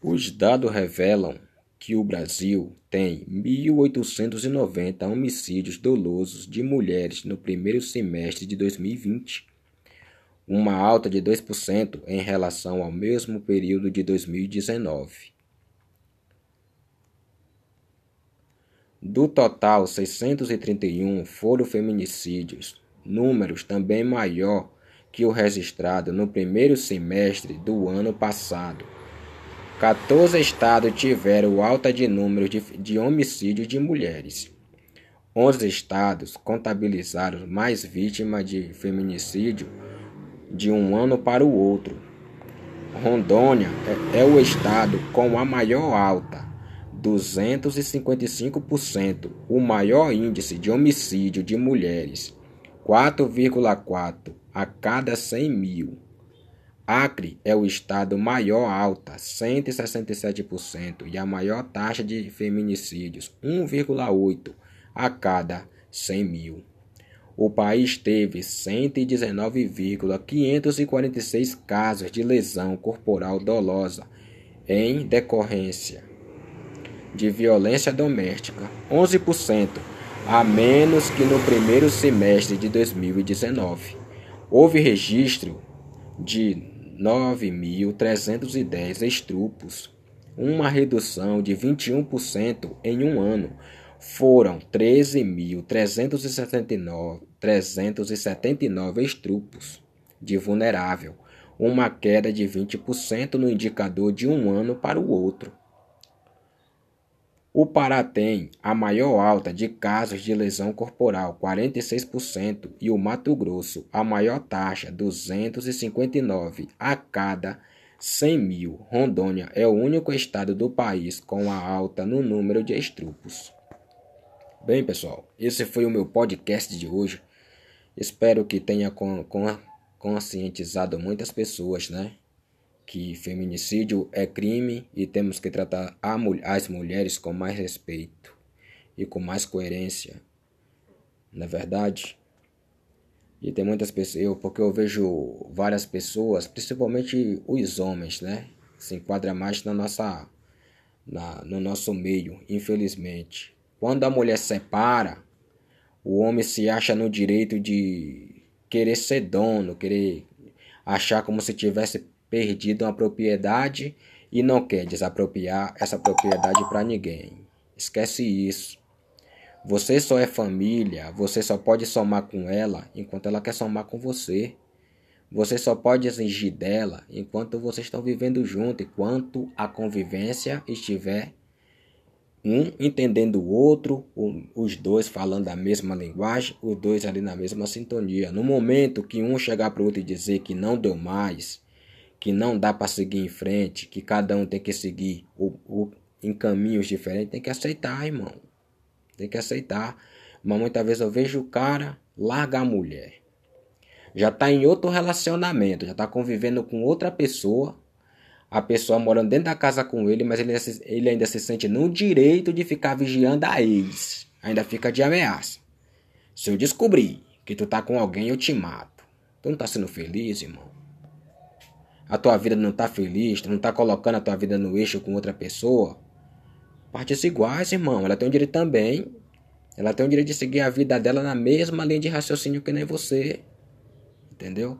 Os dados revelam que o Brasil tem 1.890 homicídios dolosos de mulheres no primeiro semestre de 2020, uma alta de 2% em relação ao mesmo período de 2019. Do total, 631 foram feminicídios, números também maior que o registrado no primeiro semestre do ano passado. 14 estados tiveram alta de número de, de homicídios de mulheres. 11 estados contabilizaram mais vítimas de feminicídio de um ano para o outro. Rondônia é, é o estado com a maior alta, 255%, o maior índice de homicídio de mulheres, 4,4 a cada 100 mil. Acre é o estado maior alta, 167%, e a maior taxa de feminicídios, 1,8 a cada 100 mil. O país teve 119,546 casos de lesão corporal dolosa em decorrência de violência doméstica, 11% a menos que no primeiro semestre de 2019. Houve registro de 9.310 estrupos, uma redução de 21% em um ano. Foram 13.379 estrupos de vulnerável, uma queda de 20% no indicador de um ano para o outro. O Pará tem a maior alta de casos de lesão corporal, 46%, e o Mato Grosso a maior taxa, 259 a cada 100 mil. Rondônia é o único estado do país com a alta no número de estrupos. Bem, pessoal, esse foi o meu podcast de hoje. Espero que tenha conscientizado muitas pessoas, né? Que feminicídio é crime e temos que tratar as mulheres com mais respeito e com mais coerência. Na é verdade, e tem muitas pessoas, eu, porque eu vejo várias pessoas, principalmente os homens, né? Se enquadra mais na nossa, na, no nosso meio, infelizmente. Quando a mulher separa, o homem se acha no direito de querer ser dono, querer achar como se tivesse perdido uma propriedade e não quer desapropriar essa propriedade para ninguém. Esquece isso. Você só é família, você só pode somar com ela enquanto ela quer somar com você. Você só pode exigir dela enquanto vocês estão vivendo junto, enquanto a convivência estiver um entendendo o outro, os dois falando a mesma linguagem, os dois ali na mesma sintonia. No momento que um chegar para o outro e dizer que não deu mais, que não dá para seguir em frente, que cada um tem que seguir o, o, em caminhos diferentes, tem que aceitar, irmão. Tem que aceitar. Mas muitas vezes eu vejo o cara largar a mulher. Já está em outro relacionamento, já está convivendo com outra pessoa. A pessoa morando dentro da casa com ele, mas ele, ele ainda se sente no direito de ficar vigiando a ex. Ainda fica de ameaça. Se eu descobrir que tu tá com alguém, eu te mato. Tu não tá sendo feliz, irmão? A tua vida não está feliz, tu não está colocando a tua vida no eixo com outra pessoa, partes iguais, irmão. Ela tem o direito também. Ela tem o direito de seguir a vida dela na mesma linha de raciocínio que nem você. Entendeu?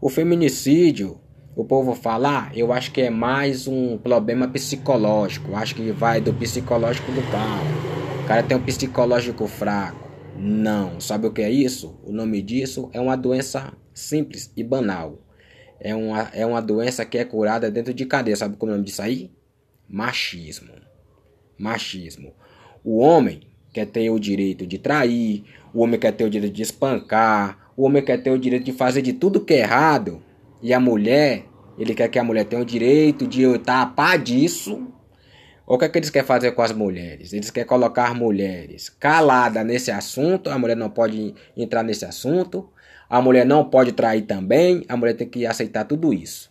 O feminicídio, o povo fala, ah, eu acho que é mais um problema psicológico. Eu acho que vai do psicológico do cara. O cara tem um psicológico fraco. Não. Sabe o que é isso? O nome disso é uma doença simples e banal é uma, é uma doença que é curada dentro de cadeia. Sabe como é o nome disso aí? Machismo. Machismo. O homem quer ter o direito de trair, o homem quer ter o direito de espancar, o homem quer ter o direito de fazer de tudo que é errado. E a mulher, ele quer que a mulher tenha o direito de estar a par disso. O que é que eles querem fazer com as mulheres? Eles querem colocar mulheres caladas nesse assunto, a mulher não pode entrar nesse assunto. A mulher não pode trair também, a mulher tem que aceitar tudo isso.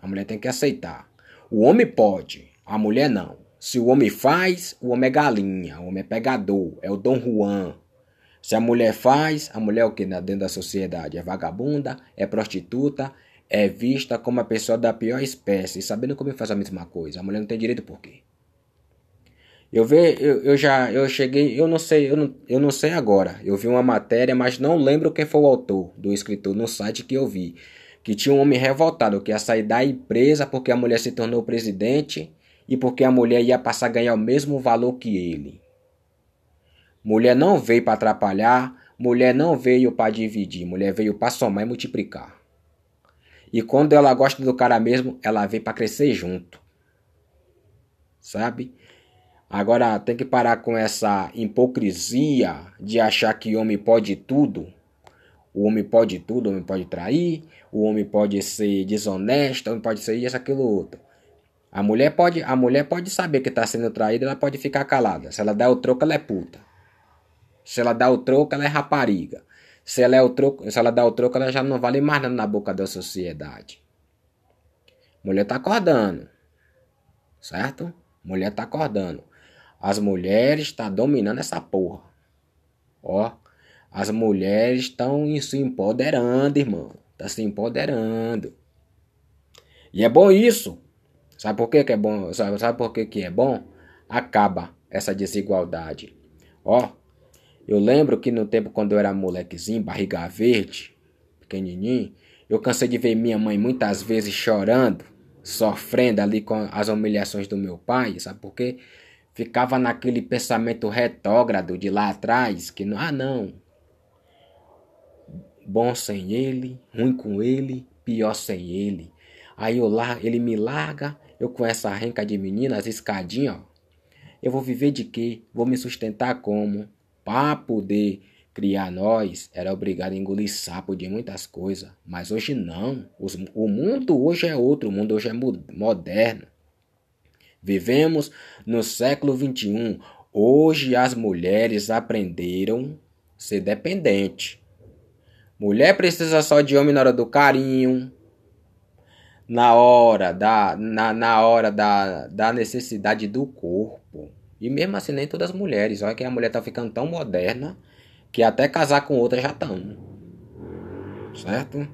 A mulher tem que aceitar. O homem pode, a mulher não. Se o homem faz, o homem é galinha, o homem é pegador, é o Dom Juan. Se a mulher faz, a mulher é o que dentro da sociedade? É vagabunda, é prostituta, é vista como a pessoa da pior espécie, sabendo como faz a mesma coisa. A mulher não tem direito por quê? Eu, ve, eu, eu já eu cheguei, eu não sei, eu não, eu não sei agora. Eu vi uma matéria, mas não lembro quem foi o autor do escritor no site que eu vi. Que tinha um homem revoltado que ia sair da empresa porque a mulher se tornou presidente e porque a mulher ia passar a ganhar o mesmo valor que ele. Mulher não veio para atrapalhar, mulher não veio para dividir, mulher veio para somar e multiplicar. E quando ela gosta do cara mesmo, ela vem para crescer junto. Sabe? Agora tem que parar com essa hipocrisia de achar que homem pode tudo. O homem pode tudo, o homem pode trair, o homem pode ser desonesto, o homem pode ser isso, aquilo, outro. A mulher pode, a mulher pode saber que está sendo traída, ela pode ficar calada. Se ela der o troco, ela é puta. Se ela dá o troco, ela é rapariga. Se ela, é o troco, se ela dá o troco, ela já não vale mais nada na boca da sociedade. Mulher tá acordando. Certo? Mulher tá acordando. As mulheres estão tá dominando essa porra. Ó, as mulheres estão se empoderando, irmão. Tá se empoderando. E é bom isso. Sabe por que, que é bom? Sabe, sabe por que, que é bom? Acaba essa desigualdade. Ó, eu lembro que no tempo quando eu era molequezinho, barriga verde, pequenininho, eu cansei de ver minha mãe muitas vezes chorando, sofrendo ali com as humilhações do meu pai, sabe por quê? Ficava naquele pensamento retrógrado de lá atrás, que ah não, bom sem ele, ruim com ele, pior sem ele. Aí eu lá, ele me larga, eu com essa renca de meninas, escadinha, ó. Eu vou viver de quê? Vou me sustentar como? Para poder criar nós, era obrigado a engolir sapo de muitas coisas. Mas hoje não. Os, o mundo hoje é outro, o mundo hoje é moderno. Vivemos no século 21. Hoje as mulheres aprenderam a ser dependente. Mulher precisa só de homem na hora do carinho, na hora da, na, na hora da, da necessidade do corpo. E mesmo assim, nem todas as mulheres. Olha que a mulher tá ficando tão moderna que até casar com outra já estão. Certo?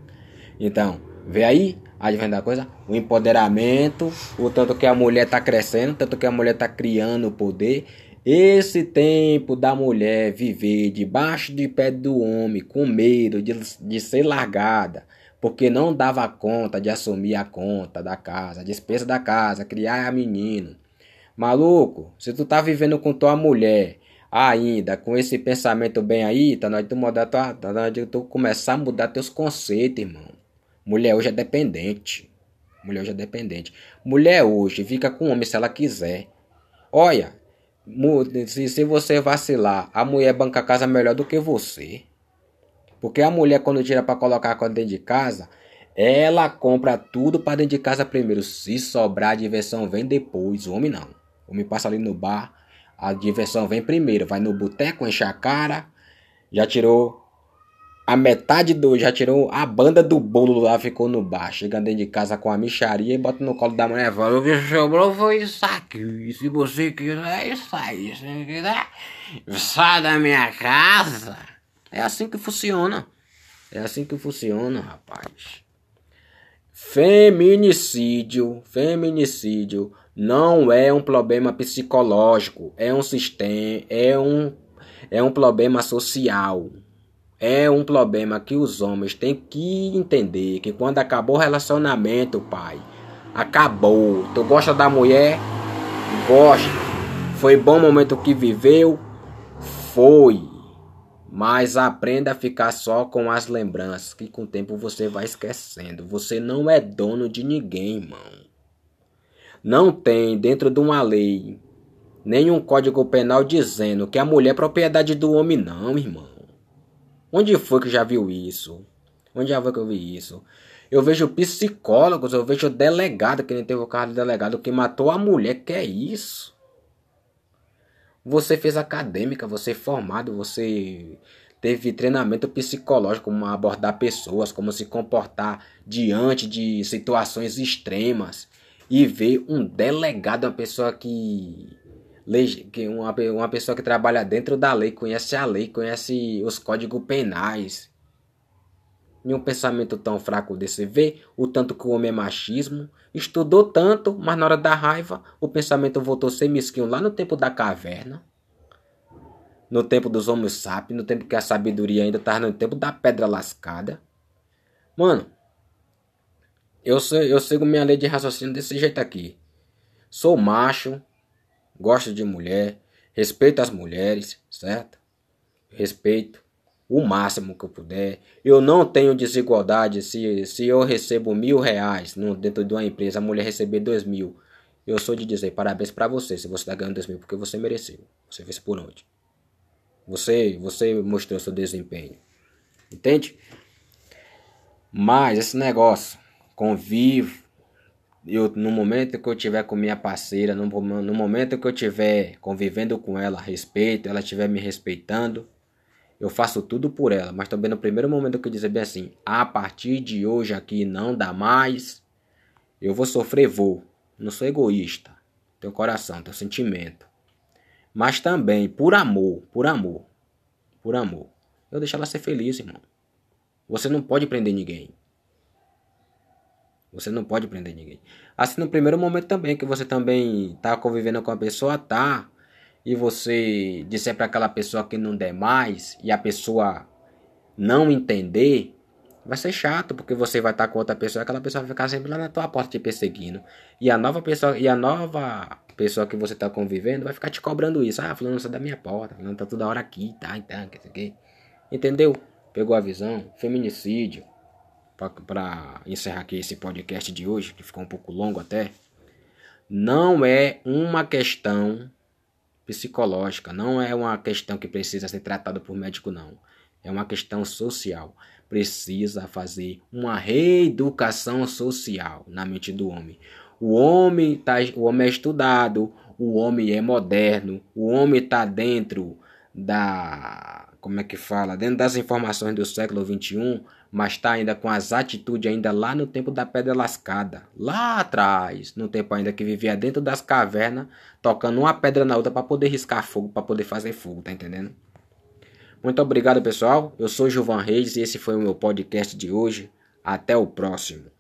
Então, vê aí Advém da coisa? O empoderamento, o tanto que a mulher está crescendo, tanto que a mulher está criando poder. Esse tempo da mulher viver debaixo de pé do homem, com medo de, de ser largada, porque não dava conta de assumir a conta da casa, a despesa da casa, criar a menino. Maluco, se tu tá vivendo com tua mulher ainda, com esse pensamento bem aí, tá na hora de tu mudar tua, tá na hora de tu começar a mudar teus conceitos, irmão. Mulher hoje é dependente. Mulher hoje é dependente. Mulher hoje fica com homem se ela quiser. Olha, se, você vacilar, a mulher banca a casa melhor do que você. Porque a mulher, quando tira para colocar a dentro de casa, ela compra tudo para dentro de casa primeiro. Se sobrar, a diversão vem depois. O homem não. O homem passa ali no bar, a diversão vem primeiro. Vai no boteco, enche a cara, já tirou a metade do. Já tirou a banda do bolo lá, ficou no bar. Chega dentro de casa com a micharia e bota no colo da mulher. Fala: O que sobrou foi isso aqui. Se você quiser, isso aí. Se você quiser, sai da minha casa. É assim que funciona. É assim que funciona, rapaz. Feminicídio, feminicídio não é um problema psicológico, é um sistema, é um, é um problema social. É um problema que os homens têm que entender que quando acabou o relacionamento, pai, acabou. Tu gosta da mulher? Gosta. Foi bom momento que viveu? Foi. Mas aprenda a ficar só com as lembranças, que com o tempo você vai esquecendo. Você não é dono de ninguém, irmão. Não tem dentro de uma lei nenhum código penal dizendo que a mulher é propriedade do homem, não, irmão. Onde foi que já viu isso? Onde já foi que eu vi isso? Eu vejo psicólogos, eu vejo delegado, que nem teve o caso do delegado que matou a mulher. Que é isso? Você fez acadêmica, você é formado, você teve treinamento psicológico, como abordar pessoas, como se comportar diante de situações extremas. E ver um delegado, uma pessoa que que uma, uma pessoa que trabalha dentro da lei, conhece a lei, conhece os códigos penais. em um pensamento tão fraco desse. Vê o tanto que o homem é machismo. Estudou tanto, mas na hora da raiva, o pensamento voltou ser mesquinho lá no tempo da caverna. No tempo dos homens sapiens, no tempo que a sabedoria ainda estava no tempo da pedra lascada. Mano, eu, eu sigo minha lei de raciocínio desse jeito aqui. Sou macho, gosto de mulher, respeito as mulheres, certo? Respeito o máximo que eu puder. Eu não tenho desigualdade se, se eu recebo mil reais no, dentro de uma empresa, a mulher receber dois mil. Eu sou de dizer parabéns para você se você está ganhando dois mil, porque você mereceu. Você fez por onde? Você, você mostrou seu desempenho. Entende? Mas esse negócio, convivo, eu, no momento que eu tiver com minha parceira, no, no momento que eu tiver convivendo com ela, respeito, ela estiver me respeitando, eu faço tudo por ela, mas também no primeiro momento que eu dizer bem assim, a partir de hoje aqui não dá mais, eu vou sofrer, vou. Não sou egoísta. Tenho coração, tenho sentimento. Mas também por amor, por amor, por amor. Eu deixo ela ser feliz, irmão. Você não pode prender ninguém. Você não pode prender ninguém. Assim no primeiro momento também que você também tá convivendo com a pessoa, tá? e você disser para aquela pessoa que não der mais e a pessoa não entender, vai ser chato, porque você vai estar com outra pessoa, aquela pessoa vai ficar sempre lá na tua porta te perseguindo. E a nova pessoa, e a nova pessoa que você está convivendo vai ficar te cobrando isso. Ah, fulano sai da minha porta, fulano tá toda hora aqui, tá, então, entendeu? Pegou a visão? Feminicídio. Para encerrar aqui esse podcast de hoje, que ficou um pouco longo até, não é uma questão psicológica, não é uma questão que precisa ser tratada por médico, não. É uma questão social. Precisa fazer uma reeducação social na mente do homem. O homem, tá, o homem é estudado, o homem é moderno, o homem está dentro da. Como é que fala? Dentro das informações do século XXI, mas está ainda com as atitudes ainda lá no tempo da pedra lascada, lá atrás, no tempo ainda que vivia dentro das cavernas, tocando uma pedra na outra para poder riscar fogo, para poder fazer fogo, tá entendendo? Muito obrigado, pessoal. Eu sou Gilvan Reis e esse foi o meu podcast de hoje. Até o próximo.